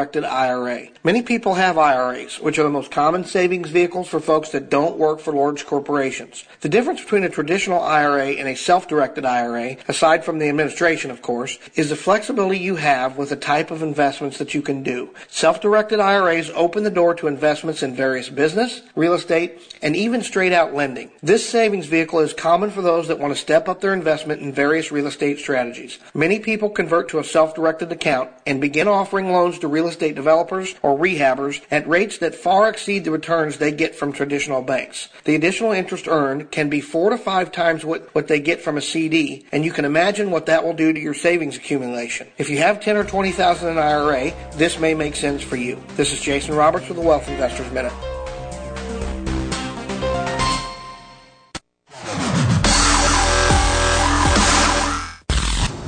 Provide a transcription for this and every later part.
IRA. Many people have IRAs, which are the most common savings vehicles for folks that don't work for large corporations. The difference between a traditional IRA and a self-directed IRA, aside from the administration, of course, is the flexibility you have with the type of investments that you can do. Self-directed IRAs open the door to investments in various business, real estate, and even straight out lending. This savings vehicle is common for those that want to step up their investment in various real estate strategies. Many people convert to a self-directed account and begin offering loans to real estate developers or rehabbers at rates that far exceed the returns they get from traditional banks. The additional interest earned can be four to five times what, what they get from a CD, and you can imagine what that will do to your savings accumulation. If you have 10 or 20,000 in an IRA, this may make sense for you. This is Jason Roberts with the Wealth Investors Minute.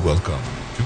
Welcome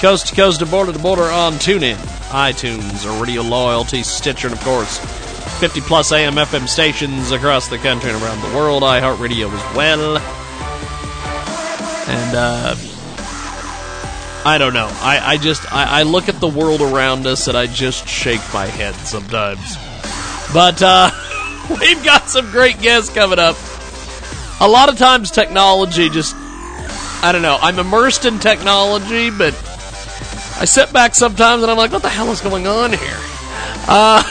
Coast to coast to border to border on TuneIn, iTunes, Radio Loyalty, Stitcher, and of course, 50 plus AM FM stations across the country and around the world, iHeartRadio as well. And, uh, I don't know. I, I just, I, I look at the world around us and I just shake my head sometimes. But, uh, we've got some great guests coming up. A lot of times technology just, I don't know, I'm immersed in technology, but I sit back sometimes and I'm like, what the hell is going on here? Uh,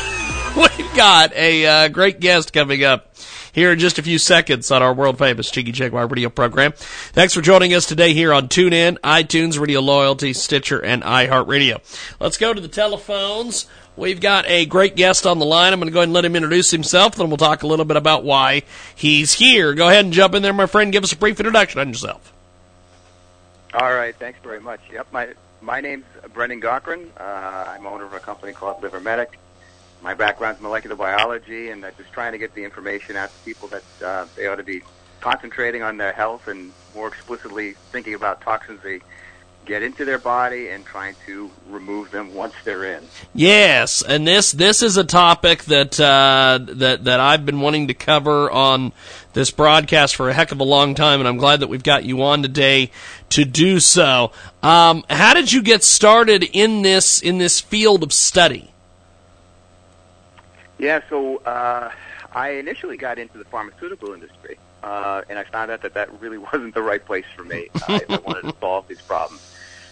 we've got a uh, great guest coming up here in just a few seconds on our world famous Jiggy Jaguar radio program. Thanks for joining us today here on TuneIn, iTunes, Radio Loyalty, Stitcher, and iHeartRadio. Let's go to the telephones. We've got a great guest on the line. I'm going to go ahead and let him introduce himself, then we'll talk a little bit about why he's here. Go ahead and jump in there, my friend. Give us a brief introduction on yourself. All right, thanks very much. Yep, my my name's Brendan Cochran. Uh, I'm owner of a company called LiverMedic. My background's molecular biology, and I'm just trying to get the information out to people that uh, they ought to be concentrating on their health and more explicitly thinking about toxins they get into their body and trying to remove them once they're in. Yes, and this this is a topic that uh, that that I've been wanting to cover on this broadcast for a heck of a long time, and I'm glad that we've got you on today to do so. Um, how did you get started in this in this field of study? Yeah, so uh, I initially got into the pharmaceutical industry, uh, and I found out that that really wasn't the right place for me. I, I wanted to solve these problems.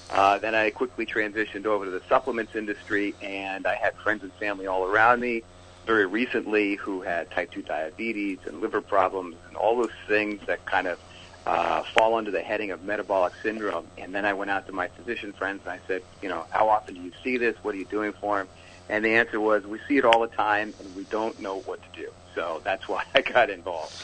Uh, then I quickly transitioned over to the supplements industry, and I had friends and family all around me very recently who had type 2 diabetes and liver problems and all those things that kind of uh, fall under the heading of metabolic syndrome. And then I went out to my physician friends and I said, you know, how often do you see this? What are you doing for them? And the answer was, we see it all the time and we don't know what to do. So that's why I got involved.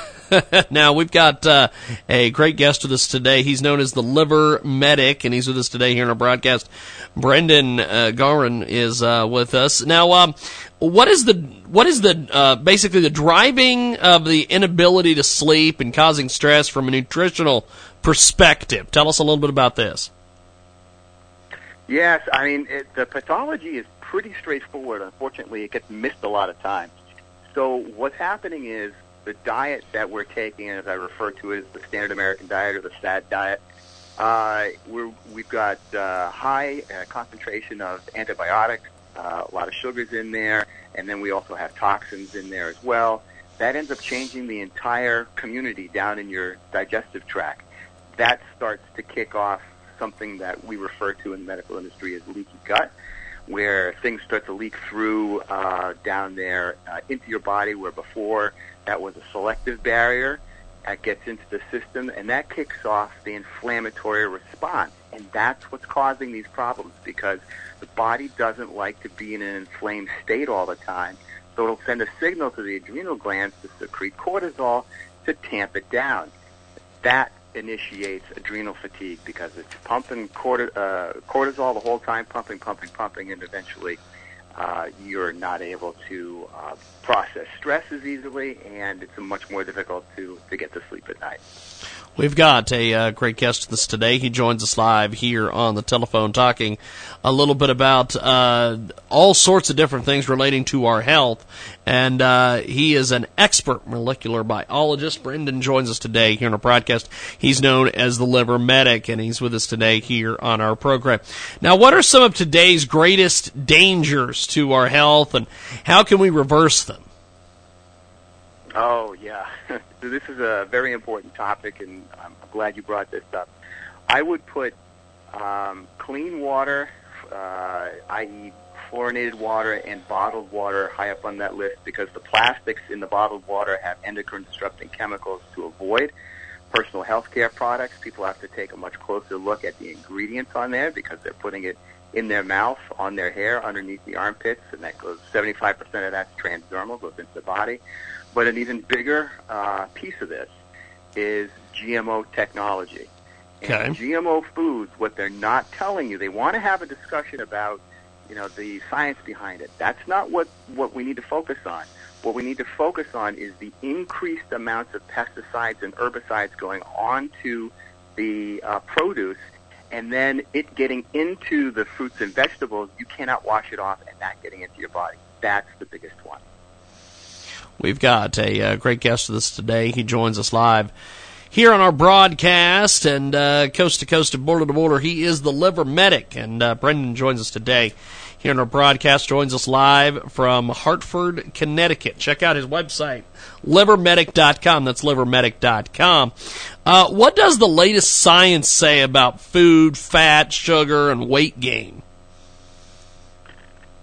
now we've got uh, a great guest with us today. He's known as the Liver Medic, and he's with us today here in our broadcast. Brendan uh, Garin is uh, with us now. Um, what is the what is the uh, basically the driving of the inability to sleep and causing stress from a nutritional perspective? Tell us a little bit about this. Yes, I mean it, the pathology is pretty straightforward. Unfortunately, it gets missed a lot of times. So what's happening is the diet that we're taking, as I refer to it as the standard American diet or the SAD diet, uh, we're, we've got uh, high uh, concentration of antibiotics, uh, a lot of sugars in there, and then we also have toxins in there as well. That ends up changing the entire community down in your digestive tract. That starts to kick off something that we refer to in the medical industry as leaky gut, where things start to leak through uh, down there uh, into your body, where before that was a selective barrier. That gets into the system, and that kicks off the inflammatory response. And that's what's causing these problems because the body doesn't like to be in an inflamed state all the time. So it'll send a signal to the adrenal glands to secrete cortisol to tamp it down. That initiates adrenal fatigue because it's pumping corti- uh, cortisol the whole time, pumping, pumping, pumping, and eventually uh, you're not able to uh, process stress as easily, and it's much more difficult to, to get to sleep at night. We've got a uh, great guest with us today. He joins us live here on the telephone talking a little bit about uh, all sorts of different things relating to our health. And uh, he is an expert molecular biologist. Brendan joins us today here on our broadcast. He's known as the liver medic, and he's with us today here on our program. Now, what are some of today's greatest dangers to our health, and how can we reverse them? Oh, yeah. so this is a very important topic, and I'm glad you brought this up. I would put um, clean water, uh, i.e., fluorinated water and bottled water high up on that list because the plastics in the bottled water have endocrine disrupting chemicals to avoid. Personal health care products, people have to take a much closer look at the ingredients on there because they're putting it in their mouth, on their hair, underneath the armpits, and that goes 75% of that's transdermal, goes into the body. But an even bigger uh, piece of this is GMO technology. And Okay. GMO foods, what they're not telling you, they want to have a discussion about, you know, the science behind it. That's not what, what we need to focus on. What we need to focus on is the increased amounts of pesticides and herbicides going onto the uh, produce and then it getting into the fruits and vegetables, you cannot wash it off and that getting into your body. That's the biggest one. We've got a uh, great guest with us today. He joins us live here on our broadcast and uh, coast to coast and border to border. He is the liver medic, and uh, Brendan joins us today here on our broadcast. Joins us live from Hartford, Connecticut. Check out his website, livermedic.com. That's livermedic.com. Uh, what does the latest science say about food, fat, sugar, and weight gain?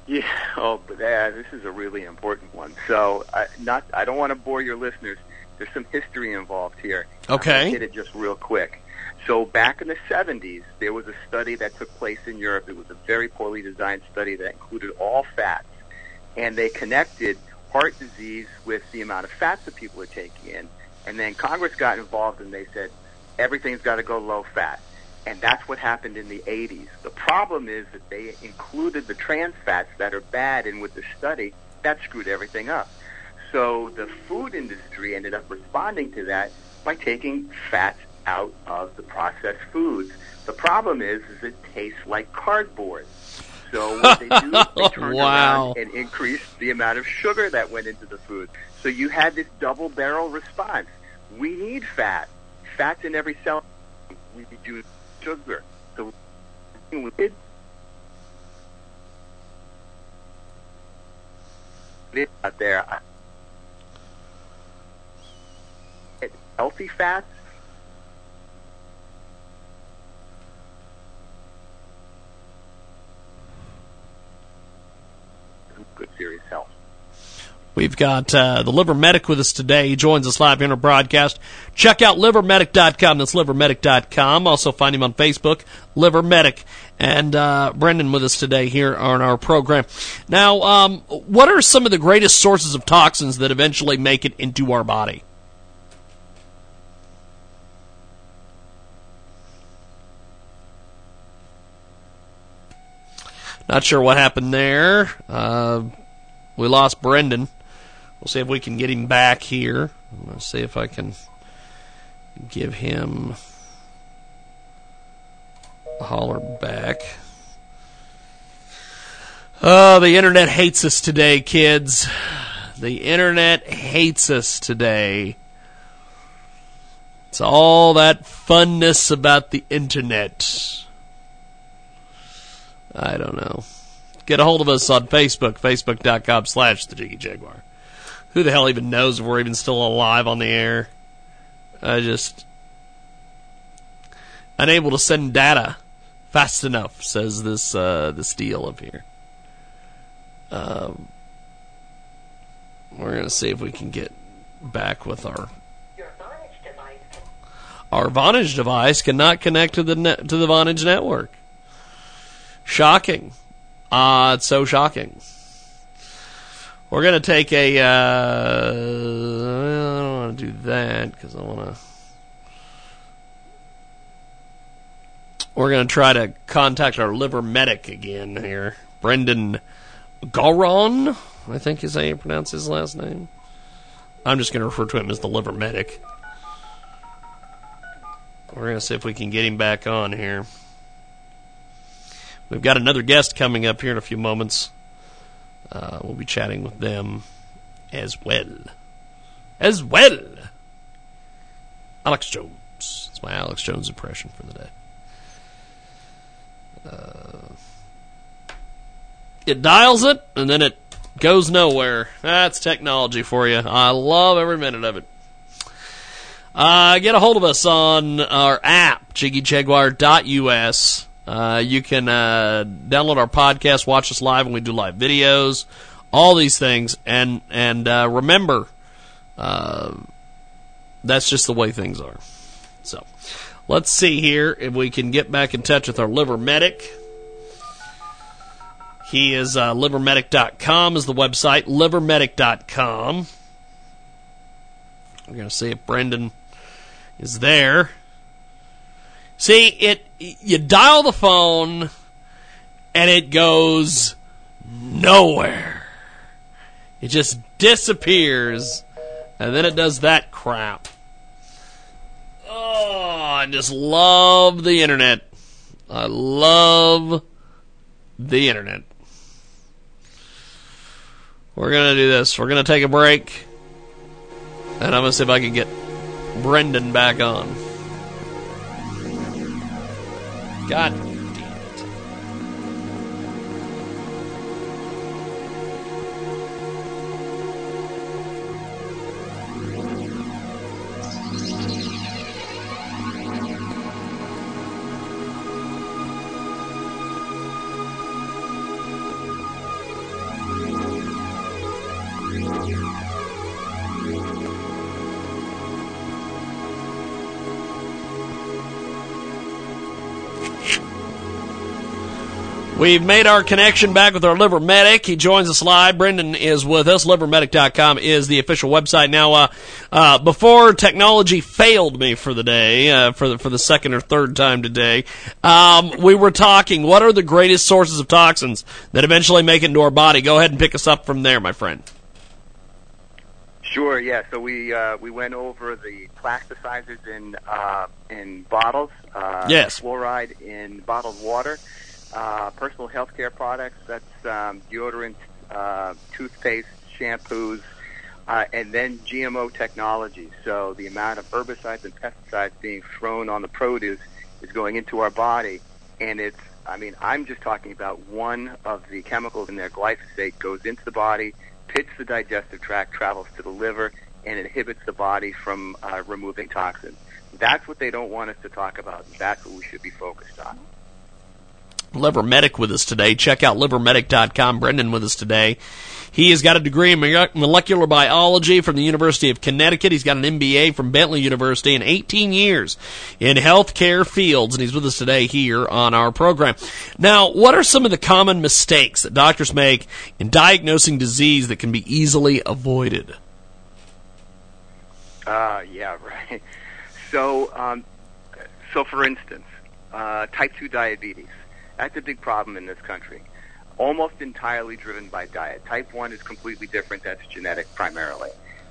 Yeah. Oh, but uh, this is a really important one. So, I, not I don't want to bore your listeners. There's some history involved here. Okay. Hit it just real quick. So, back in the 70s, there was a study that took place in Europe. It was a very poorly designed study that included all fats, and they connected heart disease with the amount of fats that people are taking in. And then Congress got involved, and they said everything's got to go low fat. And that's what happened in the 80s. The problem is that they included the trans fats that are bad in with the study. That screwed everything up. So the food industry ended up responding to that by taking fats out of the processed foods. The problem is, is it tastes like cardboard. So what they do, they turn Wow. around and increase the amount of sugar that went into the food. So you had this double barrel response. We need fat. Fat's in every cell. We do sugar. So we did out there. Healthy fats. Good serious health. We've got uh, the Liver Medic with us today. He joins us live here on our broadcast. Check out livermedic.com. That's livermedic.com. Also find him on Facebook, Liver Medic. And uh, Brendan with us today here on our program. Now, um, what are some of the greatest sources of toxins that eventually make it into our body? Not sure what happened there. Uh, we lost Brendan. We'll see if we can get him back here. Let's see if I can give him a holler back. Oh, the internet hates us today, kids. The internet hates us today. It's all that funness about the internet. I don't know. Get a hold of us on Facebook, facebook.com slash the Jiggy Jaguar. Who the hell even knows if we're even still alive on the air? I just unable to send data fast enough, says this uh, this deal up here. Um, we're gonna see if we can get back with our our Vonage device cannot connect to the net, to the Vonage network. Shocking. Uh, it's so shocking. We're gonna take a. Uh, I don't want to do that because I want to. We're gonna try to contact our liver medic again here, Brendan Goron. I think is how you pronounce his last name. I'm just gonna refer to him as the liver medic. We're gonna see if we can get him back on here. We've got another guest coming up here in a few moments. Uh, we'll be chatting with them as well. As well. Alex Jones. It's my Alex Jones impression for the day. Uh, it dials it, and then it goes nowhere. That's technology for you. I love every minute of it. Uh, get a hold of us on our app, jiggyjaguar.us. Uh, you can uh, download our podcast, watch us live when we do live videos, all these things, and and uh, remember, uh, that's just the way things are. So, let's see here if we can get back in touch with our liver medic. He is uh, livermedic.com is the website, livermedic.com. We're going to see if Brendan is there. See, it you dial the phone and it goes nowhere. It just disappears and then it does that crap. Oh, I just love the internet. I love the internet. We're going to do this. We're going to take a break. And I'm going to see if I can get Brendan back on. God We've made our connection back with our liver medic. He joins us live. Brendan is with us. Livermedic.com is the official website. Now, uh, uh, before technology failed me for the day, uh, for the, for the second or third time today, um, we were talking, what are the greatest sources of toxins that eventually make it into our body? Go ahead and pick us up from there, my friend. Sure. Yeah. So we uh, we went over the plasticizers in uh, in bottles. Uh, yes. Fluoride in bottled water uh, personal health care products. That's um, deodorant, uh, toothpaste, shampoos, uh, and then GMO technology. So the amount of herbicides and pesticides being thrown on the produce is going into our body, and it's. I mean, I'm just talking about one of the chemicals in there. Glyphosate goes into the body, pits the digestive tract, travels to the liver, and inhibits the body from uh, removing toxins. That's what they don't want us to talk about. That's what we should be focused on. Liver Medic with us today. Check out livermedic.com. Brendan with us today. He has got a degree in molecular biology from the University of Connecticut. He's got an MBA from Bentley University and 18 years in healthcare fields. And he's with us today here on our program. Now, what are some of the common mistakes that doctors make in diagnosing disease that can be easily avoided? Uh, yeah, right. So, um, so for instance, uh, type 2 diabetes. That's a big problem in this country. Almost entirely driven by diet. Type 1 is completely different. That's genetic primarily.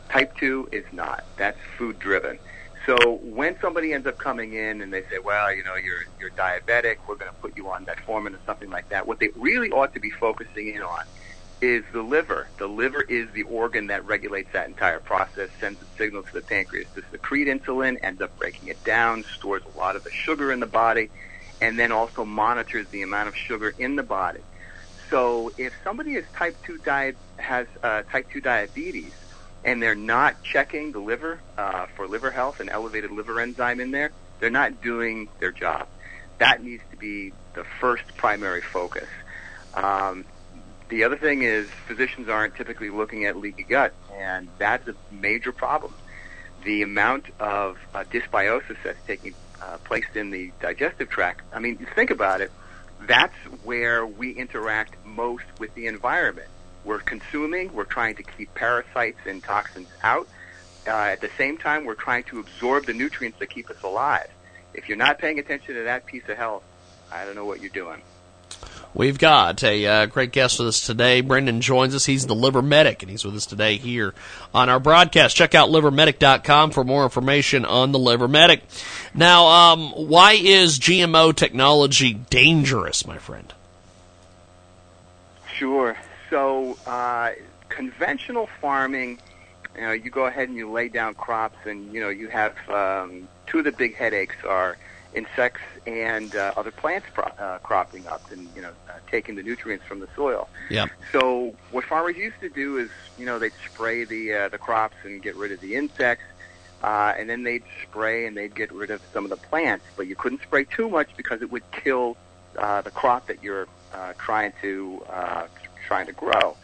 Type 2 is not. That's food driven. So when somebody ends up coming in and they say, well, you know, you're, you're diabetic, we're going to put you on metformin or something like that, what they really ought to be focusing in on is the liver. The liver is the organ that regulates that entire process, sends a signal to the pancreas to secrete insulin, ends up breaking it down, stores a lot of the sugar in the body, and then also monitors the amount of sugar in the body. So if somebody is type 2 diet, has uh, type 2 diabetes and they're not checking the liver uh, for liver health and elevated liver enzyme in there, they're not doing their job. That needs to be the first primary focus. Um, the other thing is physicians aren't typically looking at leaky gut, and that's a major problem. The amount of uh, dysbiosis that's taking uh, place in the digestive tract. I mean, think about it. That's where we interact most with the environment. We're consuming. We're trying to keep parasites and toxins out. Uh, at the same time, we're trying to absorb the nutrients that keep us alive. If you're not paying attention to that piece of health, I don't know what you're doing. We've got a uh, great guest with us today. Brendan joins us. He's the liver medic, and he's with us today here on our broadcast. Check out livermedic.com for more information on the liver medic. Now, um, why is GMO technology dangerous, my friend? Sure. So, uh, conventional farming, you know, you go ahead and you lay down crops, and you know, you have um, two of the big headaches are insects and uh, other plants pro- uh, cropping up and you know uh, taking the nutrients from the soil. Yeah. So what farmers used to do is you know they'd spray the uh, the crops and get rid of the insects, uh, and then they'd spray and they'd get rid of some of the plants. But you couldn't spray too much because it would kill uh, the crop that you're uh, trying to uh, trying to grow.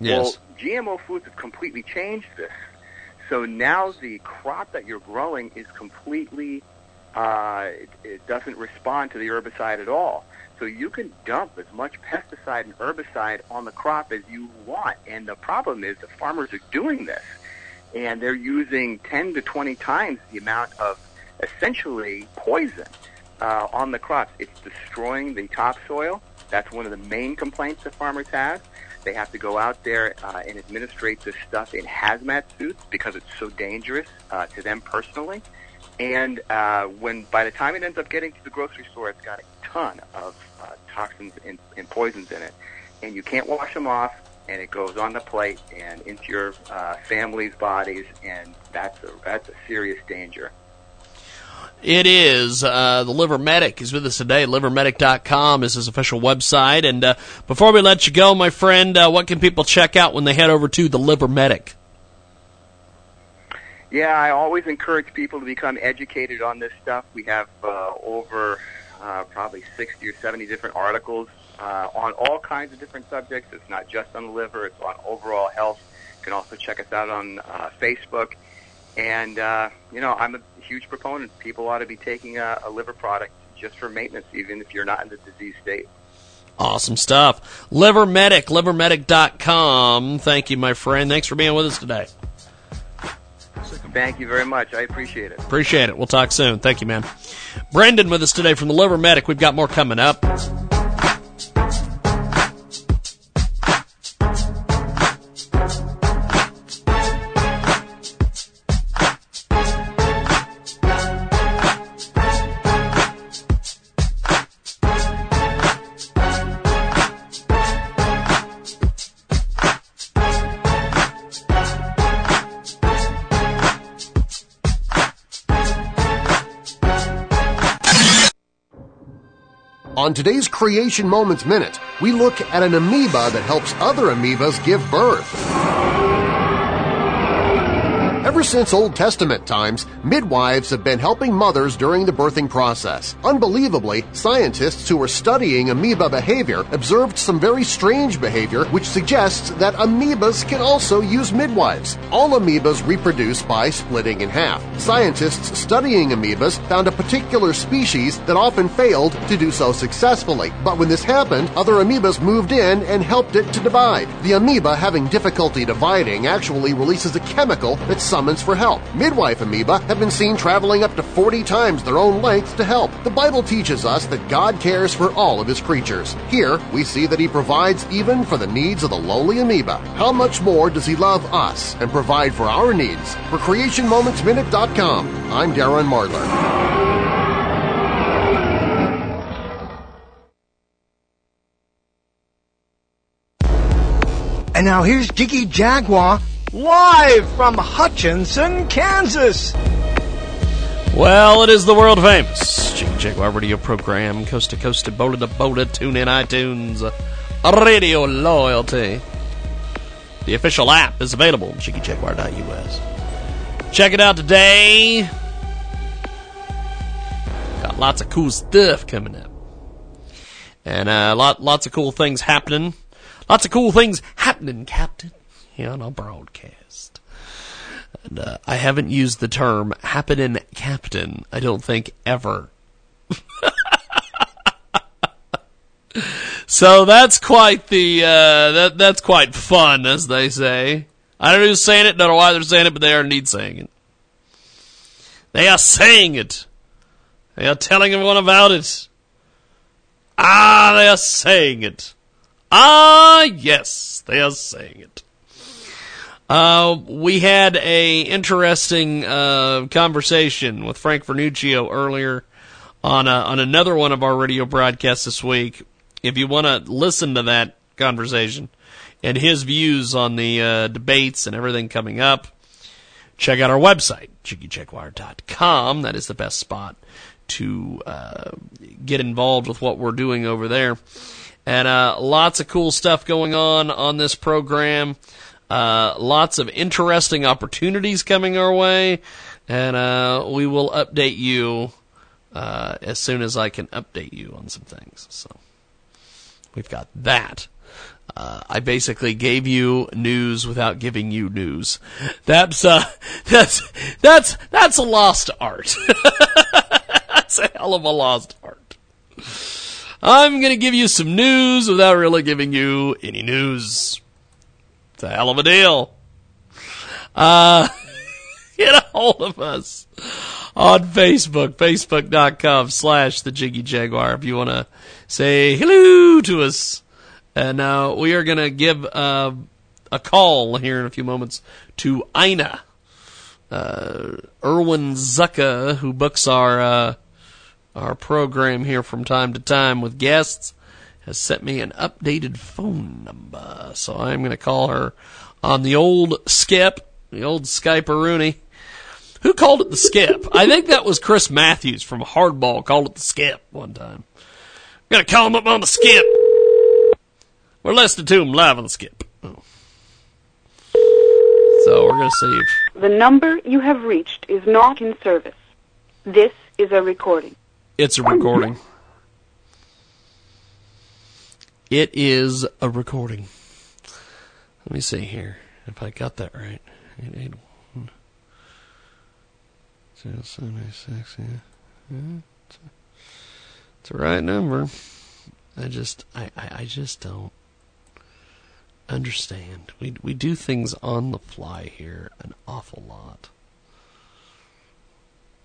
Yes. Well, GMO foods have completely changed this. So now the crop that you're growing is completely uh, it, it doesn't respond to the herbicide at all. So you can dump as much pesticide and herbicide on the crop as you want. And the problem is the farmers are doing this. And they're using 10 to 20 times the amount of essentially poison uh, on the crops. It's destroying the topsoil. That's one of the main complaints the farmers have. They have to go out there uh, and administrate this stuff in hazmat suits because it's so dangerous uh, to them personally. And uh, when by the time it ends up getting to the grocery store, it's got a ton of uh, toxins and, and poisons in it, and you can't wash them off. And it goes on the plate and into your uh, family's bodies, and that's a that's a serious danger. It is. Uh, the Liver Medic is with us today. LiverMedic.com is his official website. And uh, before we let you go, my friend, uh, what can people check out when they head over to the Liver Medic? Yeah, I always encourage people to become educated on this stuff. We have uh, over uh, probably 60 or 70 different articles uh, on all kinds of different subjects. It's not just on the liver, it's on overall health. You can also check us out on uh, Facebook. And, uh, you know, I'm a huge proponent. People ought to be taking a, a liver product just for maintenance, even if you're not in the disease state. Awesome stuff. Livermedic, liver Medic, livermedic.com. Thank you, my friend. Thanks for being with us today. Thank you very much. I appreciate it. Appreciate it. We'll talk soon. Thank you, man. Brendan with us today from the Liver Medic. We've got more coming up. On today's Creation Moments Minute, we look at an amoeba that helps other amoebas give birth. Since Old Testament times, midwives have been helping mothers during the birthing process. Unbelievably, scientists who were studying amoeba behavior observed some very strange behavior which suggests that amoebas can also use midwives. All amoebas reproduce by splitting in half. Scientists studying amoebas found a particular species that often failed to do so successfully. But when this happened, other amoebas moved in and helped it to divide. The amoeba having difficulty dividing actually releases a chemical that summons for help. Midwife amoeba have been seen traveling up to 40 times their own length to help. The Bible teaches us that God cares for all of his creatures. Here, we see that he provides even for the needs of the lowly amoeba. How much more does he love us and provide for our needs? For CreationMomentsMinute.com, I'm Darren Marlar. And now here's Jiggy Jaguar live from Hutchinson, Kansas. Well, it is the world famous Jiggy Jaguar radio program, coast to coast, to boulder to boulder, tune in iTunes, uh, radio loyalty. The official app is available, jiggyjaguar.us. Check it out today. Got lots of cool stuff coming up. And uh, lot, lots of cool things happening. Lots of cool things happening, Captain, on our broadcast. And uh, I haven't used the term happening, Captain, I don't think, ever. so that's quite the, uh, that, that's quite fun, as they say. I don't know who's saying it, don't know why they're saying it, but they are indeed saying it. They are saying it. They are telling everyone about it. Ah, they are saying it. Ah, yes, they are saying it. Uh, we had a interesting uh, conversation with Frank Vernuccio earlier on a, on another one of our radio broadcasts this week. If you want to listen to that conversation and his views on the uh, debates and everything coming up, check out our website, jiggyjaguar.com. That is the best spot to uh, get involved with what we're doing over there. And uh, lots of cool stuff going on on this program. Uh, lots of interesting opportunities coming our way. And uh, we will update you uh, as soon as I can update you on some things. So we've got that. Uh, I basically gave you news without giving you news. That's uh, that's that's that's a lost art. that's a hell of a lost art. I'm gonna give you some news without really giving you any news. It's a hell of a deal. Uh, get a hold of us on Facebook, facebook.com slash the Jiggy Jaguar if you want to say hello to us. And uh, we are going to give uh, a call here in a few moments to Ina. Uh, Irwin Zucker, who books our uh, our program here from time to time with guests, has sent me an updated phone number. So I'm going to call her on the old skip, the old Skype Rooney. Who called it the skip? I think that was Chris Matthews from Hardball called it the skip one time. I'm going to call him up on the skip. We're listening to him live on the skip. Oh. So we're going to see if The number you have reached is not in service. This is a recording. it's a recording. It is a recording. Let me see here if I got that right. 881 076, yeah. It's a- right number. I just, I, I, I just don't understand. We we do things on the fly here an awful lot.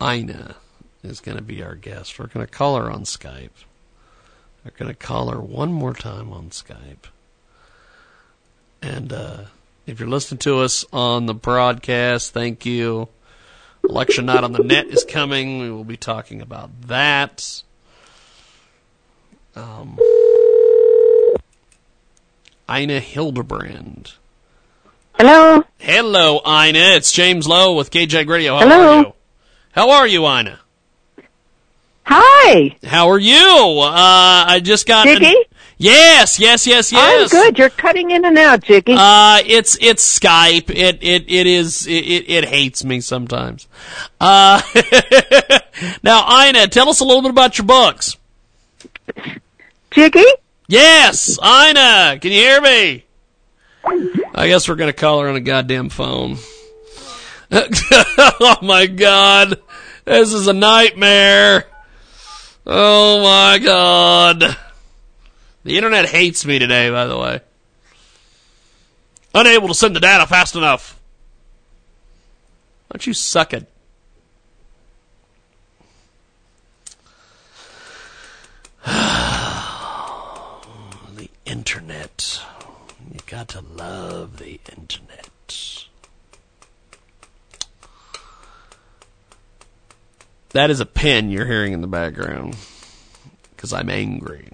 Ina is going to be our guest. We're going to call her on Skype. We're going to call her one more time on Skype. And uh, if you're listening to us on the broadcast, thank you. Election night on the net is coming. We will be talking about that. Um, Ina Hilderbrant. Hello. Hello, Ina. It's James Lowe with KJ Radio. How Hello. are you? How are you, Ina? Hi. How are you? Uh, I just got. an- Jiggy? yes, yes, yes, I'm good. You're cutting in and out, Jiggy. Uh, it's it's Skype. It it it is it it, it hates me sometimes. Uh, now Ina, tell us a little bit about your books. Jiggy? Yes, Ina, can you hear me? I guess we're gonna call her on a goddamn phone. oh my god, this is a nightmare. Oh my god. The internet hates me today, by the way. Unable to send the data fast enough. Don't you suck it? the internet. You got to love the internet. That is a pen you're hearing in the background. Because I'm angry.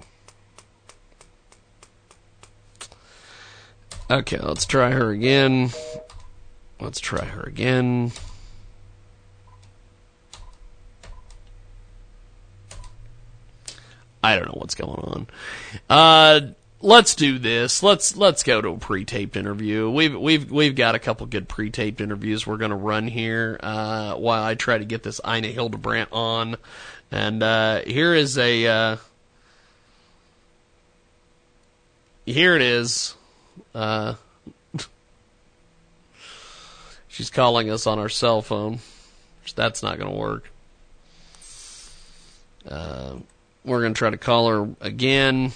Okay, let's try her again. Let's try her again. I don't know what's going on. Uh, let's do this. Let's let's go to a pre-taped interview. We've we've we've got a couple good pre-taped interviews we're going to run here uh, while I try to get this Ina Hilderbrant on. And uh, here is a uh, here it is. Uh, she's calling us on our cell phone. That's not going to work. Uh, we're going to try to call her again.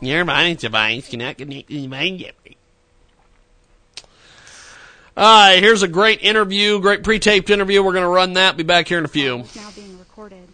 Your monitoring device cannot connect to the main gateway. All right, here's a great interview, great pre-taped interview. We're going to run that. Be back here in a few. Now being recorded.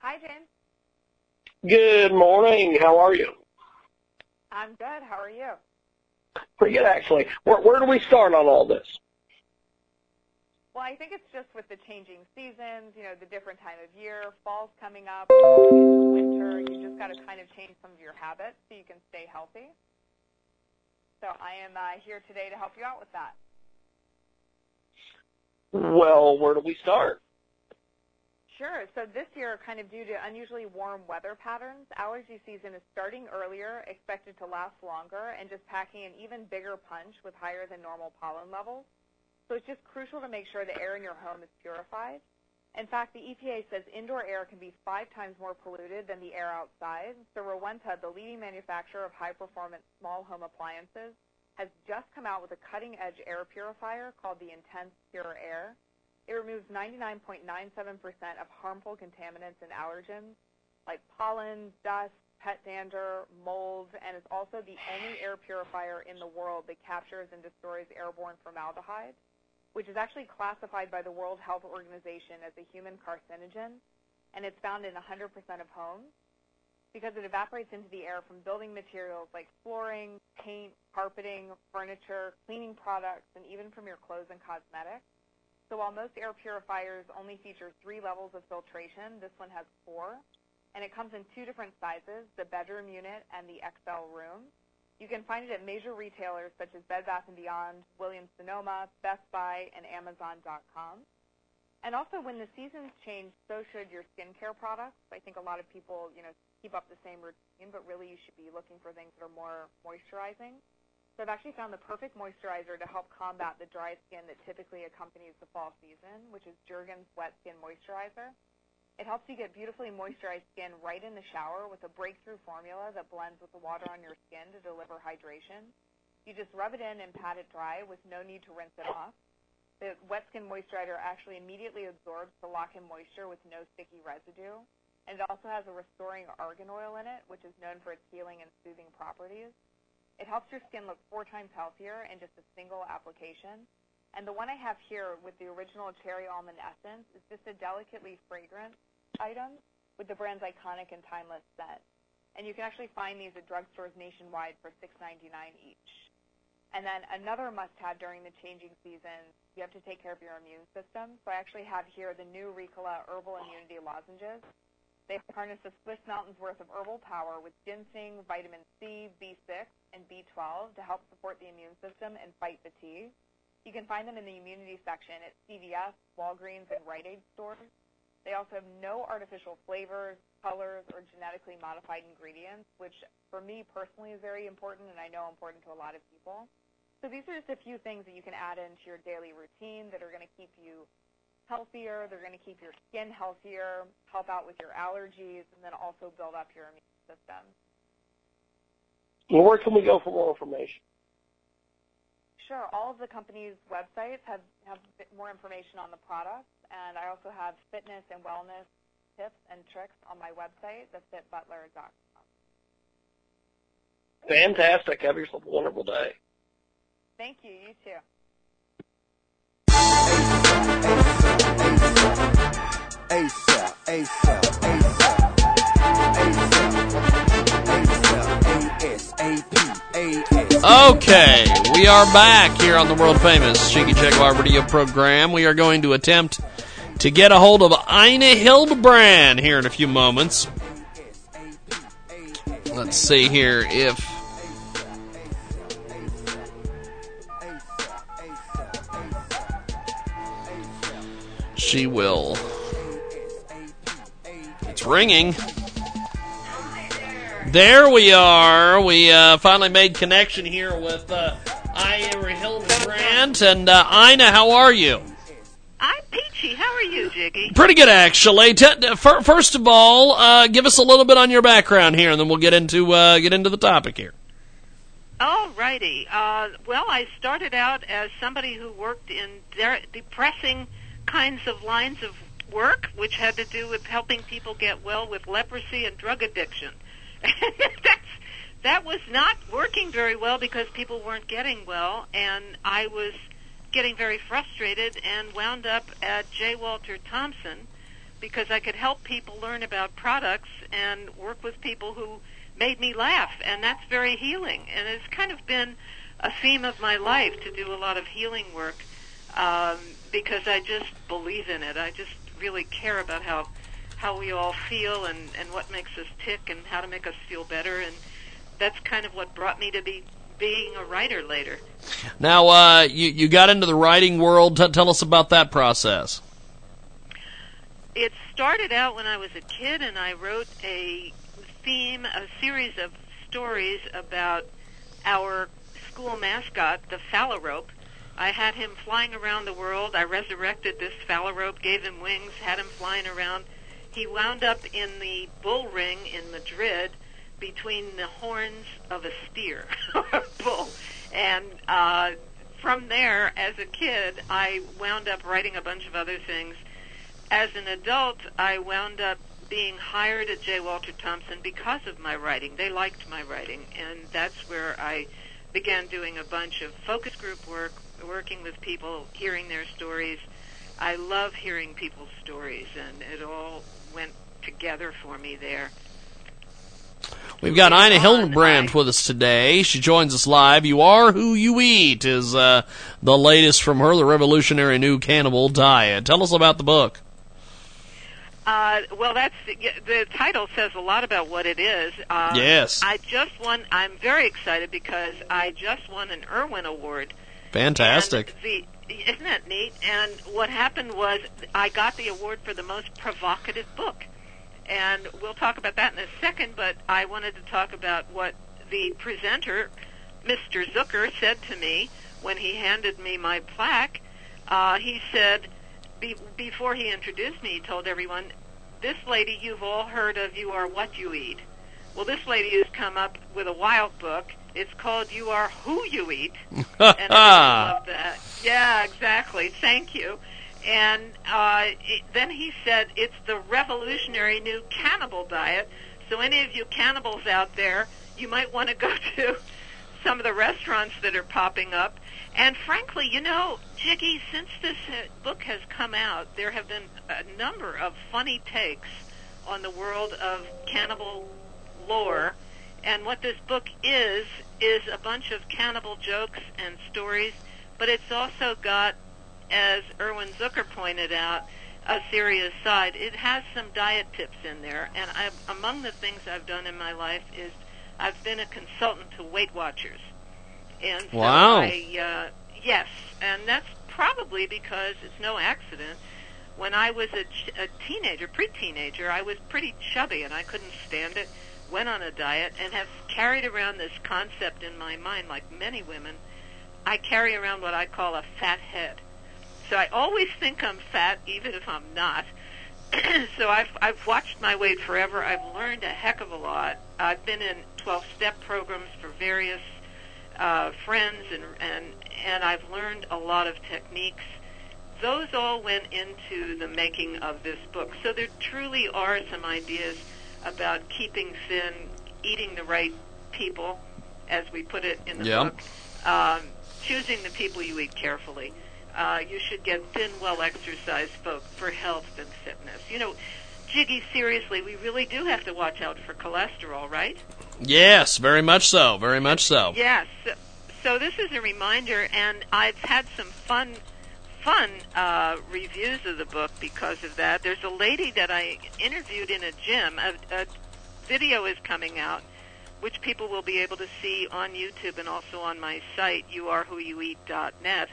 Hi, James. Good morning. How are you? I'm good. How are you? Pretty good, actually. Where, where do we start on all this? Well, I think it's just with the changing seasons, you know, the different time of year. Fall's coming up, winter. You just got to kind of change some of your habits so you can stay healthy. So I am uh, here today to help you out with that. Well, where do we start? Sure. So this year, kind of due to unusually warm weather patterns, allergy season is starting earlier, expected to last longer, and just packing an even bigger punch with higher than normal pollen levels. So it's just crucial to make sure the air in your home is purified. In fact, the EPA says indoor air can be five times more polluted than the air outside. So Rowenta, the leading manufacturer of high-performance small home appliances, has just come out with a cutting-edge air purifier called the Intense Pure Air. It removes 99.97% of harmful contaminants and allergens like pollen, dust, pet dander, mold, and it's also the only air purifier in the world that captures and destroys airborne formaldehyde, which is actually classified by the World Health Organization as a human carcinogen, and it's found in 100% of homes because it evaporates into the air from building materials like flooring, paint, carpeting, furniture, cleaning products, and even from your clothes and cosmetics. So while most air purifiers only feature three levels of filtration, this one has four. And it comes in two different sizes, the bedroom unit and the XL room. You can find it at major retailers such as Bed Bath & Beyond, Williams-Sonoma, Best Buy, and Amazon.com. And also, when the seasons change, so should your skincare products. I think a lot of people, you know, keep up the same routine, but really you should be looking for things that are more moisturizing. So I've actually found the perfect moisturizer to help combat the dry skin that typically accompanies the fall season, which is Jergens Wet Skin Moisturizer. It helps you get beautifully moisturized skin right in the shower with a breakthrough formula that blends with the water on your skin to deliver hydration. You just rub it in and pat it dry with no need to rinse it off. The wet skin moisturizer actually immediately absorbs the lock-in moisture with no sticky residue. And it also has a restoring argan oil in it, which is known for its healing and soothing properties. It helps your skin look four times healthier in just a single application. And the one I have here with the original cherry almond essence is just a delicately fragrant item with the brand's iconic and timeless scent. And you can actually find these at drugstores nationwide for $6.99 each. And then another must-have during the changing seasons, you have to take care of your immune system. So I actually have here the new Ricola Herbal Immunity Lozenges. They harness the Swiss Mountains worth of herbal power with ginseng, vitamin C, B6, and B12 to help support the immune system and fight fatigue. You can find them in the immunity section at CVS, Walgreens, and Rite Aid stores. They also have no artificial flavors, colors, or genetically modified ingredients, which for me personally is very important and I know important to a lot of people. So these are just a few things that you can add into your daily routine that are going to keep you healthier, they're going to keep your skin healthier, help out with your allergies, and then also build up your immune system. Well, where can we go for more information? Sure. All of the company's websites have, have more information on the products, and I also have fitness and wellness tips and tricks on my website, thefitbutler.com. Fantastic. Have yourself a wonderful day. Thank you. You too. Okay, we are back here on the world famous Jiggy Jaguar radio program. We are going to attempt to get a hold of Ina Hilderbrant here in a few moments. Let's see here if. She will. It's ringing. There we are. We uh, finally made connection here with uh, Ina Hilderbrant. And uh, Ina, how are you? I'm peachy. How are you, Jiggy? Pretty good, actually. T- first of all, uh, give us a little bit on your background here, and then we'll get into uh, get into the topic here. All righty. Uh, well, I started out as somebody who worked in de- depressing kinds of lines of work, which had to do with helping people get well with leprosy and drug addiction. That's that was not working very well because people weren't getting well, and I was getting very frustrated and wound up at J. Walter Thompson because I could help people learn about products and work with people who made me laugh, and that's very healing. And it's kind of been a theme of my life to do a lot of healing work um, because I just believe in it. I just really care about how how we all feel and and what makes us tick and how to make us feel better, and that's kind of what brought me to be being a writer later. Now, uh, you you got into the writing world. T- tell us about that process. It started out when I was a kid, and I wrote a theme, a series of stories about our school mascot, the phalarope. I had him flying around the world. I resurrected this phalarope, gave him wings, had him flying around. He wound up in the bull ring in Madrid between the horns of a steer, a bull. And uh, from there, as a kid, I wound up writing a bunch of other things. As an adult, I wound up being hired at J. Walter Thompson because of my writing. They liked my writing, and that's where I began doing a bunch of focus group work, working with people, hearing their stories. I love hearing people's stories, and it all went together for me there. We've got Ina Hilderbrant with us today. She joins us live. You are who you eat is uh, the latest from her, the revolutionary new cannibal diet. Tell us about the book. Uh, well, that's the title says a lot about what it is. Uh, yes. I just won. I'm very excited because I just won an Irwin Award. Fantastic. The, isn't that neat? And what happened was I got the award for the most provocative book. And we'll talk about that in a second, but I wanted to talk about what the presenter, Mr. Zucker, said to me when he handed me my plaque. Uh, he said, be, before he introduced me, he told everyone, this lady you've all heard of, You Are What You Eat. Well, this lady has come up with a wild book. It's called You Are Who You Eat. and I love that. Yeah, exactly. Thank you. And uh, it, then he said it's the revolutionary new cannibal diet. So any of you cannibals out there, you might want to go to some of the restaurants that are popping up. And frankly, you know, Jiggy, since this book has come out, there have been a number of funny takes on the world of cannibal lore. And what this book is, is a bunch of cannibal jokes and stories, but it's also got, as Irwin Zucker pointed out, a serious side. It has some diet tips in there, and I've, among the things I've done in my life is I've been a consultant to Weight Watchers. And so wow. I, uh, yes, and that's probably because it's no accident. When I was a, ch- a teenager, pre-teenager, I was pretty chubby and I couldn't stand it. Went on a diet and have carried around this concept in my mind, like many women. I carry around what I call a fat head. So I always think I'm fat, even if I'm not. so I've I've watched my weight forever. I've learned a heck of a lot. I've been in 12-step programs for various uh, friends, and and and I've learned a lot of techniques. Those all went into the making of this book. So there truly are some ideas about keeping thin, eating the right people, as we put it in the Yep. book, um, choosing the people you eat carefully. Uh, you should get thin, well-exercised folk for health and fitness. You know, Jiggy, seriously, we really do have to watch out for cholesterol, right? Yes, very much so. Very much so. Yes. So this is a reminder, and I've had some fun, fun uh, reviews of the book because of that. There's a lady that I interviewed in a gym. A, a video is coming out, which people will be able to see on YouTube and also on my site, youarewhoyoueat.net.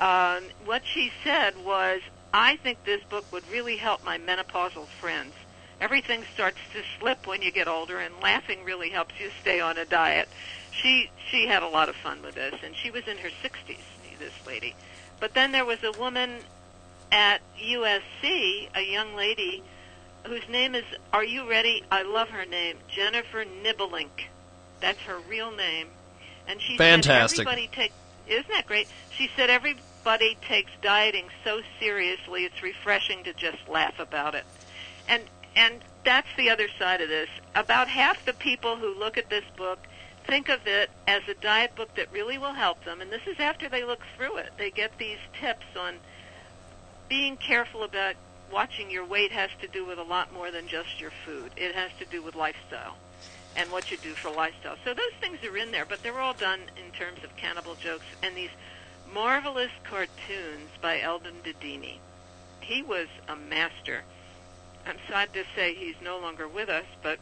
Um, what she said was, I think this book would really help my menopausal friends. Everything starts to slip when you get older, and laughing really helps you stay on a diet. She she had a lot of fun with this, and she was in her 60s. This lady, but then there was a woman at USC, a young lady whose name is. Are you ready? I love her name, Jennifer Nibelink. That's her real name, and she Fantastic. said everybody take. Isn't that great? She said everybody takes dieting so seriously, it's refreshing to just laugh about it. And and that's the other side of this. About half the people who look at this book think of it as a diet book that really will help them, and this is after they look through it. They get these tips on being careful about watching your weight has to do with a lot more than just your food. It has to do with lifestyle and what you do for lifestyle. So those things are in there, but they're all done in terms of cannibal jokes and these marvelous cartoons by Eldon Dedini. He was a master. I'm sad to say he's no longer with us, but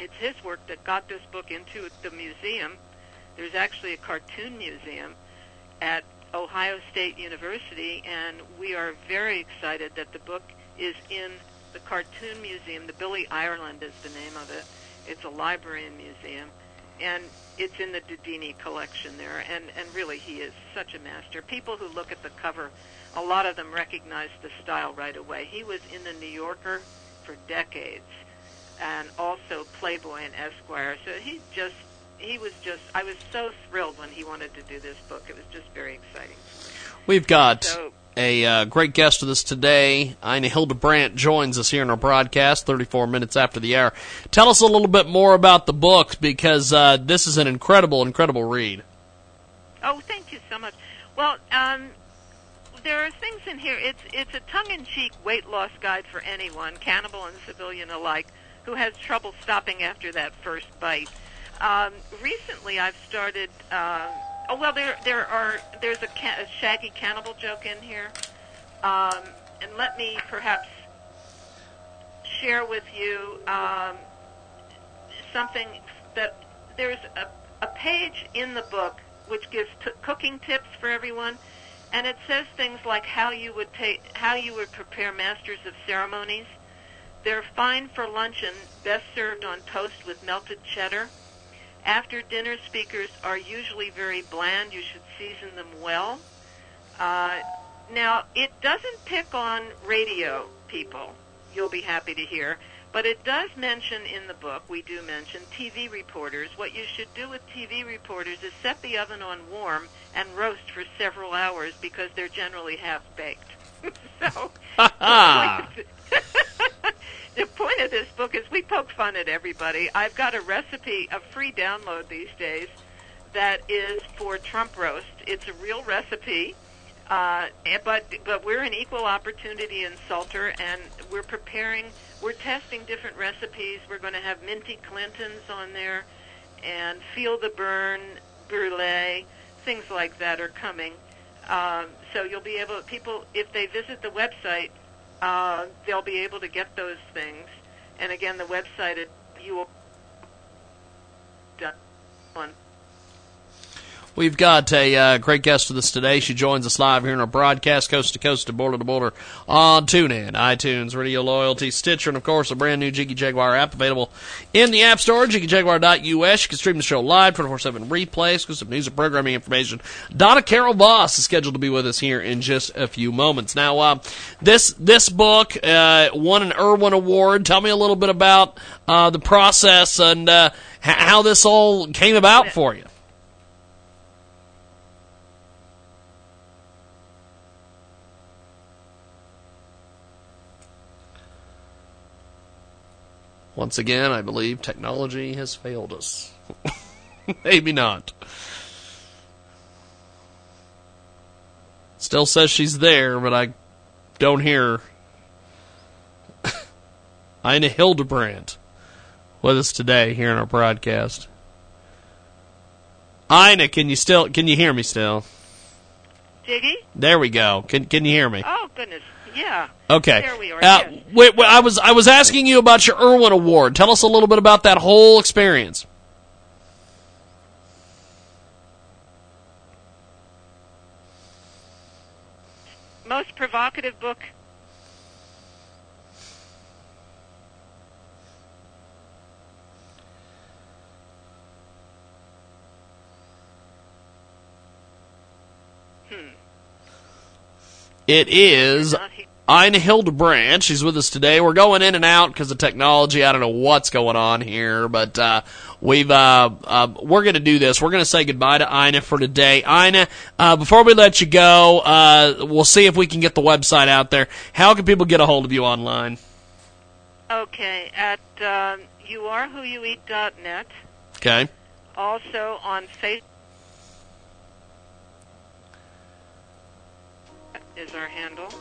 it's his work that got this book into the museum. There's actually a cartoon museum at Ohio State University, and we are very excited that the book is in the Cartoon Museum. The Billy Ireland is the name of it. It's a library and museum, and it's in the Dedini collection there. And and really, he is such a master. People who look at the cover, a lot of them recognize the style right away. He was in the New Yorker for decades, and also Playboy and Esquire. So he just he was just I was so thrilled when he wanted to do this book. It was just very exciting. We've got So- a uh, great guest with us today. Ina Hilderbrant joins us here in our broadcast 34 minutes after the hour. Tell us a little bit more about the book because uh, this is an incredible, incredible read. Oh, thank you so much. Well, um, there are things in here. It's it's a tongue-in-cheek weight loss guide for anyone, cannibal and civilian alike, who has trouble stopping after that first bite. Um, recently, I've started. Uh, oh well, there there are there's a, ca- a shaggy cannibal joke in here, um, and let me perhaps share with you um, something that there's a, a page in the book which gives t- cooking tips for everyone, and it says things like how you would take how you would prepare masters of ceremonies. They're fine for luncheon, best served on toast with melted cheddar. After dinner speakers are usually very bland. You should season them well. Uh, now, it doesn't pick on radio people, you'll be happy to hear, but it does mention in the book, we do mention TV reporters. What you should do with TV reporters is set the oven on warm and roast for several hours because they're generally half baked. so, the point of this book is we poke fun at everybody. I've got a recipe, a free download these days, that is for Trump roast. It's a real recipe, uh, but but we're an equal opportunity insulter, and we're preparing. We're testing different recipes. We're going to have minty Clintons on there, and feel the burn brulee, things like that are coming. Um, so you'll be able people if they visit the website uh, they'll be able to get those things. And again, the website at you will one. We've got a uh, great guest with us today. She joins us live here in our broadcast, coast to coast, to border to border, on TuneIn, iTunes, Radio Loyalty, Stitcher, and of course a brand new Jiggy Jaguar app available in the App Store, jiggyjaguar.us. You can stream the show live, 24/7 replays, exclusive news and programming information. Donna Carol Voss is scheduled to be with us here in just a few moments. Now, uh, this this book uh, won an Irwin Award. Tell me a little bit about uh, the process and uh, how this all came about for you. Once again, I believe technology has failed us. Maybe not. Still says she's there, but I don't hear her. Ina Hilderbrant with us today here in our broadcast. Ina, can you still can you hear me still? Jiggy? There we go. Can can you hear me? Oh goodness, yeah. Okay. There we are. Uh, yes. wait, wait, I was I was asking you about your Irwin Award. Tell us a little bit about that whole experience. Most provocative book. Hmm. It is Ina Hilderbrant. She's with us today. We're going in and out because of technology. I don't know what's going on here, but uh, we've uh, uh, we're going to do this. We're going to say goodbye to Ina for today. Ina, uh, before we let you go, uh, we'll see if we can get the website out there. How can people get a hold of you online? Okay, at um, youarewhoyoueat.net. Okay. Also on Facebook is our handle.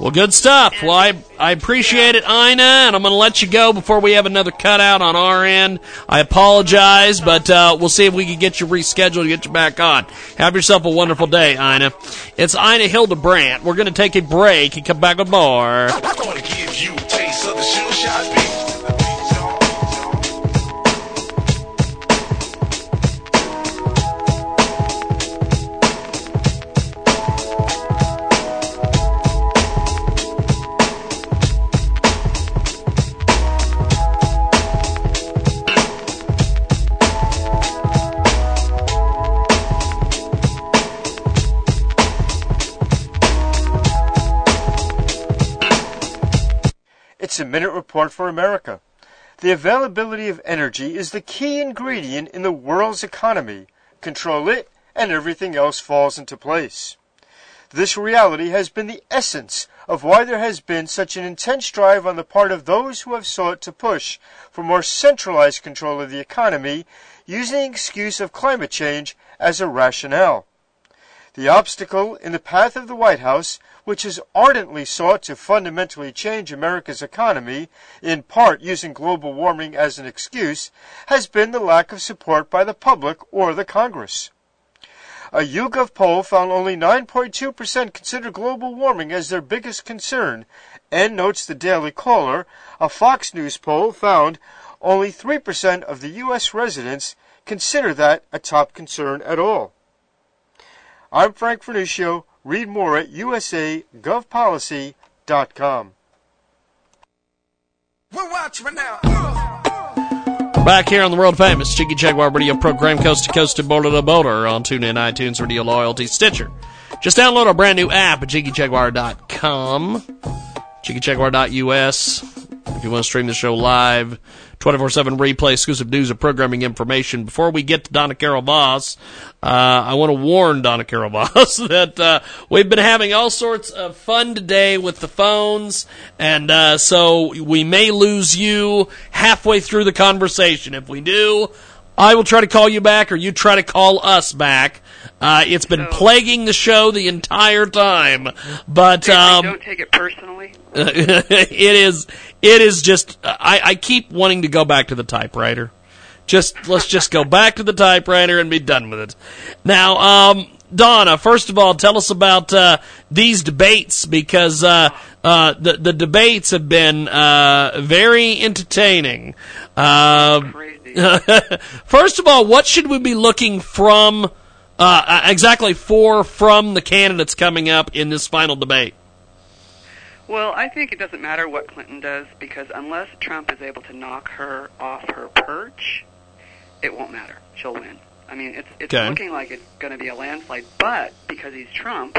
Well, good stuff. Well, I, I appreciate it, Ina, and I'm going to let you go before we have another cutout on our end. I apologize, but uh, we'll see if we can get you rescheduled and get you back on. Have yourself a wonderful day, Ina. It's Ina Hilderbrant. We're going to take a break and come back with more. A minute report for America. The availability of energy is the key ingredient in the world's economy. Control it, and everything else falls into place. This reality has been the essence of why there has been such an intense drive on the part of those who have sought to push for more centralized control of the economy using the excuse of climate change as a rationale. The obstacle in the path of the White House, which has ardently sought to fundamentally change America's economy, in part using global warming as an excuse, has been the lack of support by the public or the Congress. A YouGov poll found only 9.2% consider global warming as their biggest concern, and notes the Daily Caller, a Fox News poll found only 3% of the U.S. residents consider that a top concern at all. I'm Frank Vernuccio. Read more at usagovpolicy.com. We're watching now. Back here on the world famous Jiggy Jaguar radio program, coast to coast and border to border on TuneIn, iTunes, Radio Loyalty, Stitcher. Just download our brand new app at JiggyJaguar.com, JiggyJaguar.us. If you want to stream the show live, 24-7 replay, exclusive news and programming information. Before we get to Donna Carol Voss, uh, I want to warn Donna Carol Voss that uh, we've been having all sorts of fun today with the phones, and uh, so we may lose you halfway through the conversation. If we do, I will try to call you back, or you try to call us back. Uh, it's been plaguing the show the entire time, but um, don't take it personally. it is it is just I, I keep wanting to go back to the typewriter. Just let's just go back to the typewriter and be done with it. Now, um, Donna, first of all, tell us about uh, these debates because uh, uh, the the debates have been uh, very entertaining. Uh, first of all, what should we be looking from uh, exactly for from the candidates coming up in this final debate? Well, I think it doesn't matter what Clinton does because unless Trump is able to knock her off her perch, it won't matter. She'll win. I mean, it's it's Okay. looking like it's going to be a landslide, but because he's Trump,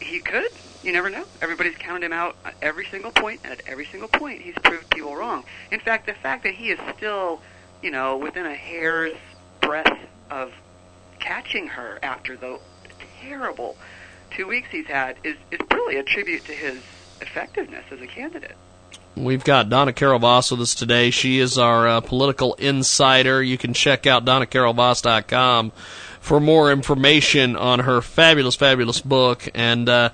he could. You never know. Everybody's counted him out at every single point, and at every single point, he's proved people wrong. In fact, the fact that he is still, you know, within a hair's breadth of catching her after the terrible two weeks he's had is is really a tribute to his effectiveness as a candidate. We've got Donna Carol Voss with us today. She is our uh, political insider. You can check out DonnaCarolVoss.com for more information on her fabulous, fabulous book and uh,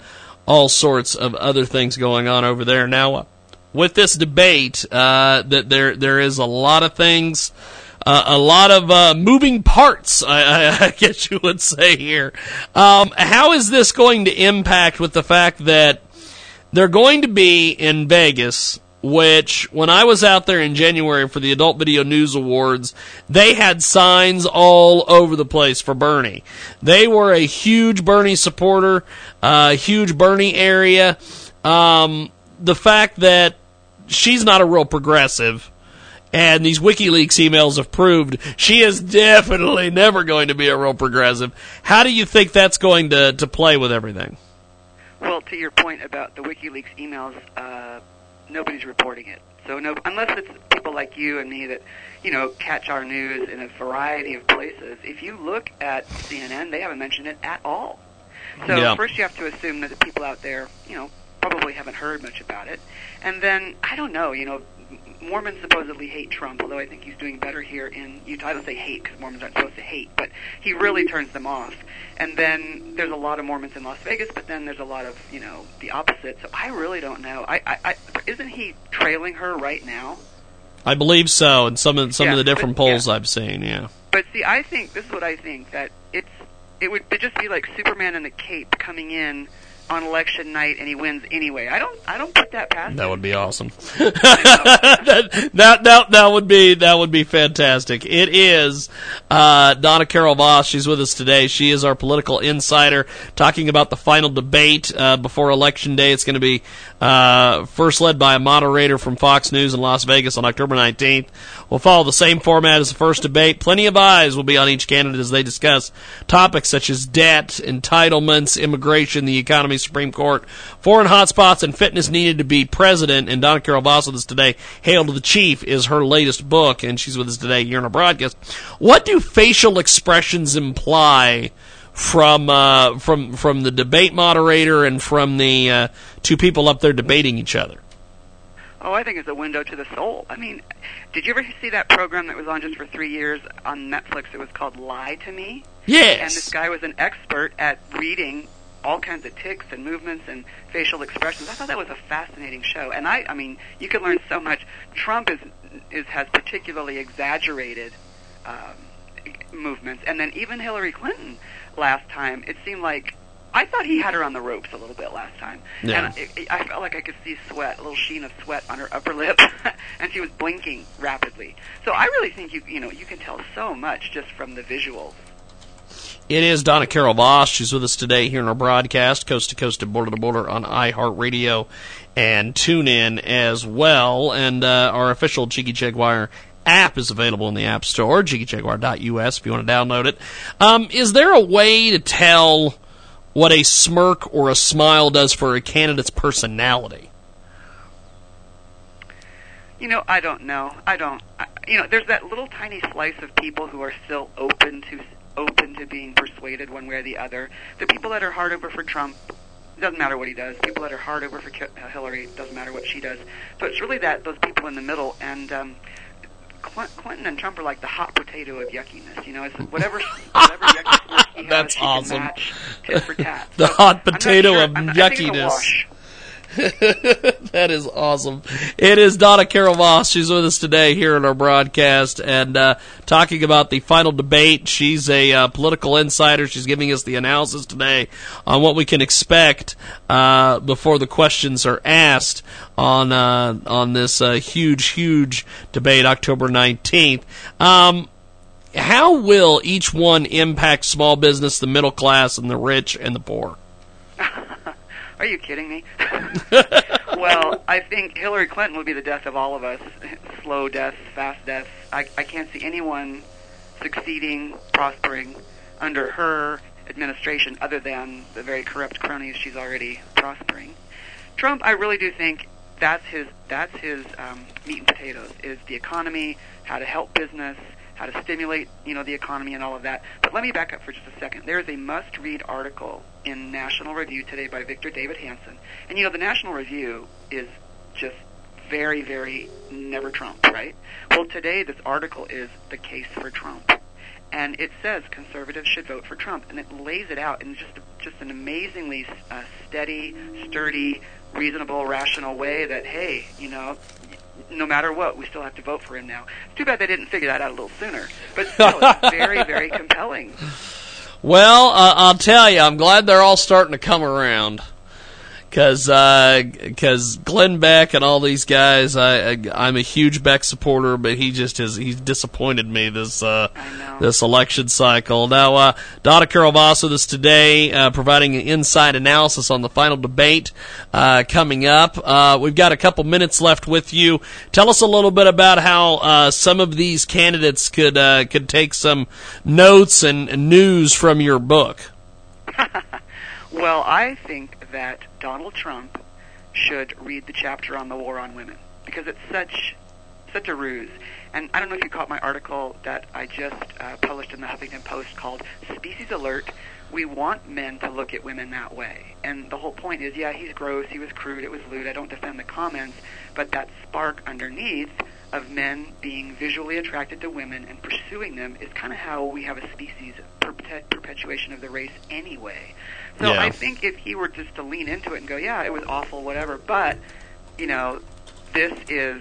all sorts of other things going on over there. Now, with this debate, uh, that there there is a lot of things. Uh, a lot of uh, moving parts, I, I, I, guess you would say here. Um, how is this going to impact with the fact that they're going to be in Vegas which when I was out there in January for the Adult Video News Awards, they had signs all over the place for Bernie. They were a huge Bernie supporter, a uh, huge Bernie area. Um, the fact that she's not a real progressive, and these WikiLeaks emails have proved she is definitely never going to be a real progressive. How do you think that's going to, to play with everything? Well, to your point about the WikiLeaks emails, uh, nobody's reporting it. So no, unless it's people like you and me that, you know, catch our news in a variety of places. If you look at CNN, they haven't mentioned it at all. So yeah. first you have to assume that the people out there, you know, probably haven't heard much about it. And then I don't know, you know, Mormons supposedly hate Trump, although I think he's doing better here in Utah. I don't say hate because Mormons aren't supposed to hate, but he really turns them off. And then there's a lot of Mormons in Las Vegas, but then there's a lot of you know the opposite. So I really don't know. I, I, I isn't he trailing her right now? I believe so, and some of some yeah, of the different but, polls yeah. I've seen. Yeah. But see, I think this is what I think that it's it would just be like Superman in the cape coming in on election night and he wins anyway. I don't I don't put that past That him. would be awesome. that, that that that would be that would be fantastic. It is uh, Donna Carol Voss. She's with us today. She is our political insider, talking about the final debate uh, before election day. It's going to be uh, first led by a moderator from Fox News in Las Vegas on October 19th. We'll follow the same format as the first debate. Plenty of eyes will be on each candidate as they discuss topics such as debt, entitlements, immigration, the economy, Supreme Court, foreign hotspots, and fitness needed to be president. And Donna Carol Voss with us today. Hail to the Chief is her latest book, and she's with us today here in a broadcast. What do facial expressions imply? From uh, from from the debate moderator and from the uh, two people up there debating each other. Oh, I think it's a window to the soul. I mean, did you ever see that program that was on just for three years on Netflix? It was called Lie to Me. Yes. And this guy was an expert at reading all kinds of ticks and movements and facial expressions. I thought that was a fascinating show. And I, I mean, you could learn so much. Trump is is has particularly exaggerated um, movements, and then even Hillary Clinton last time, it seemed like I thought he had her on the ropes a little bit last time, Yeah. and it, I felt like I could see sweat, a little sheen of sweat on her upper lip, and she was blinking rapidly. So I really think you you know you can tell so much just from the visuals. It is Donna Carol Voss. She's with us today here in our broadcast, coast to coast and border to border on iHeartRadio and tune in as well. And uh, our official Jiggy Jaguar app is available in the App Store, jiggyjaguar.us if you want to download it. Um, is there a way to tell what a smirk or a smile does for a candidate's personality? You know, I don't know. I don't. I, you know, there's that little tiny slice of people who are still open to open to being persuaded one way or the other. The people that are hard over for Trump doesn't matter what he does. People that are hard over for Hillary doesn't matter what she does. So it's really that those people in the middle and. um Clinton and Trump are like the hot potato of yuckiness. You know, it's whatever whatever smirk he has, That's awesome. can match tit for tat. the So hot potato sure- of I'm not- I think it's a yuckiness. that is awesome. It is Donna Carol Voss. She's with us today here in our broadcast and uh, talking about the final debate. She's a uh, political insider. She's giving us the analysis today on what we can expect uh, before the questions are asked on uh, on this uh, huge, huge debate, October nineteenth. Um, how will each one impact small business, the middle class, and the rich and the poor? Are you kidding me? well, I think Hillary Clinton would be the death of all of us. Slow deaths, fast deaths. I, I can't see anyone succeeding, prospering under her administration other than the very corrupt cronies she's already prospering. Trump, I really do think that's his that's his um, meat and potatoes is the economy, how to help business, how to stimulate you know the economy and all of that. But let me back up for just a second. There is a must-read article in National Review today by Victor David Hanson, and you know the National Review is just very very never Trump, right? Well, today this article is the case for Trump. and it says conservatives should vote for Trump, and it lays it out in just just an amazingly uh, steady, sturdy, reasonable, rational way. That hey, you know, no matter what, we still have to vote for him now. It's too bad they didn't figure that out a little sooner, but still, it's very, very compelling. Well, uh, I'll tell you, I'm glad they're all starting to come around because uh, Glenn Beck and all these guys, I, I am a huge Beck supporter, but he just has he's disappointed me this uh, this election cycle. Now, uh, Donna Carol Voss with us today, uh, providing an inside analysis on the final debate uh, coming up. Uh, we've got a couple minutes left with you. Tell us a little bit about how uh, some of these candidates could uh, could take some notes and news from your book. well, I think that Donald Trump should read the chapter on the war on women because it's such such a ruse. And I don't know if you caught my article that I just uh, published in the Huffington Post called "Species Alert." We want men to look at women that way, and the whole point is, yeah, he's gross, he was crude, it was lewd. I don't defend the comments, but that spark underneath of men being visually attracted to women and pursuing them is kind of how we have a species perpetuation of the race anyway. So yeah. I think if he were just to lean into it and go, yeah, it was awful, whatever, but you know, this is.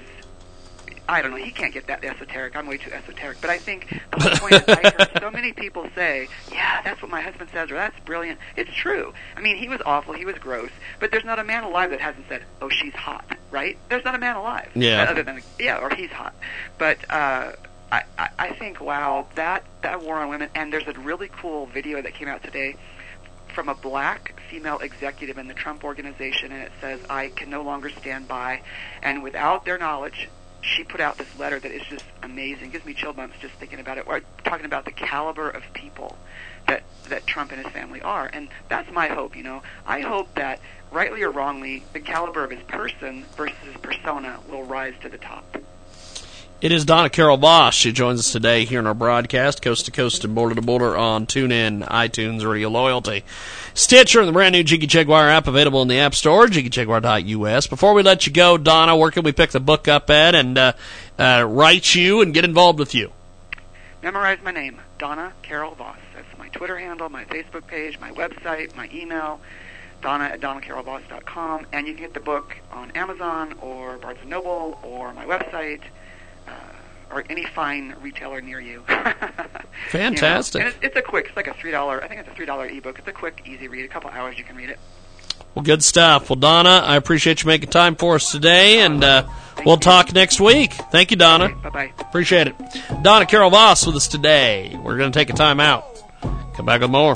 I don't know. He can't get that esoteric. I'm way too esoteric. But I think the whole point is I heard so many people say, "Yeah, that's what my husband says," or "That's brilliant." It's true. I mean, he was awful. He was gross. But there's not a man alive that hasn't said, "Oh, she's hot." Right? There's not a man alive. Yeah. Other than yeah, or he's hot. But uh, I, I I think wow, that that war on women. And there's a really cool video that came out today from a black female executive in the Trump organization, and it says, I can no longer stand by. And without their knowledge, she put out this letter that is just amazing. It gives me chill bumps just thinking about it. We're talking about the caliber of people that, that Trump and his family are. And that's my hope, you know. I hope that, rightly or wrongly, the caliber of his person versus his persona will rise to the top. It is Donna Carol Voss. She joins us today here in our broadcast, coast to coast and border to border on TuneIn, iTunes, Radio Loyalty, Stitcher, and the brand new Jiggy Jaguar app available in the App Store, jiggyjaguar.us. Before we let you go, Donna, where can we pick the book up at and uh, uh, write you and get involved with you? Memorize my name, Donna Carol Voss. That's my Twitter handle, my Facebook page, my website, my email, Donna at donnacarolvoss.com, and you can get the book on Amazon or Barnes & Noble or my website – or any fine retailer near you. Fantastic. You know? And it's, it's a quick. It's like a three dollar. I think it's a three dollar ebook. It's a quick, easy read. A couple hours, you can read it. Well, good stuff. Well, Donna, I appreciate you making time for us today, and uh, we'll you. talk next week. Thank you, Donna. Okay, bye bye. Appreciate it. Donna Carol Voss with us today. We're going to take a time out. Come back with more.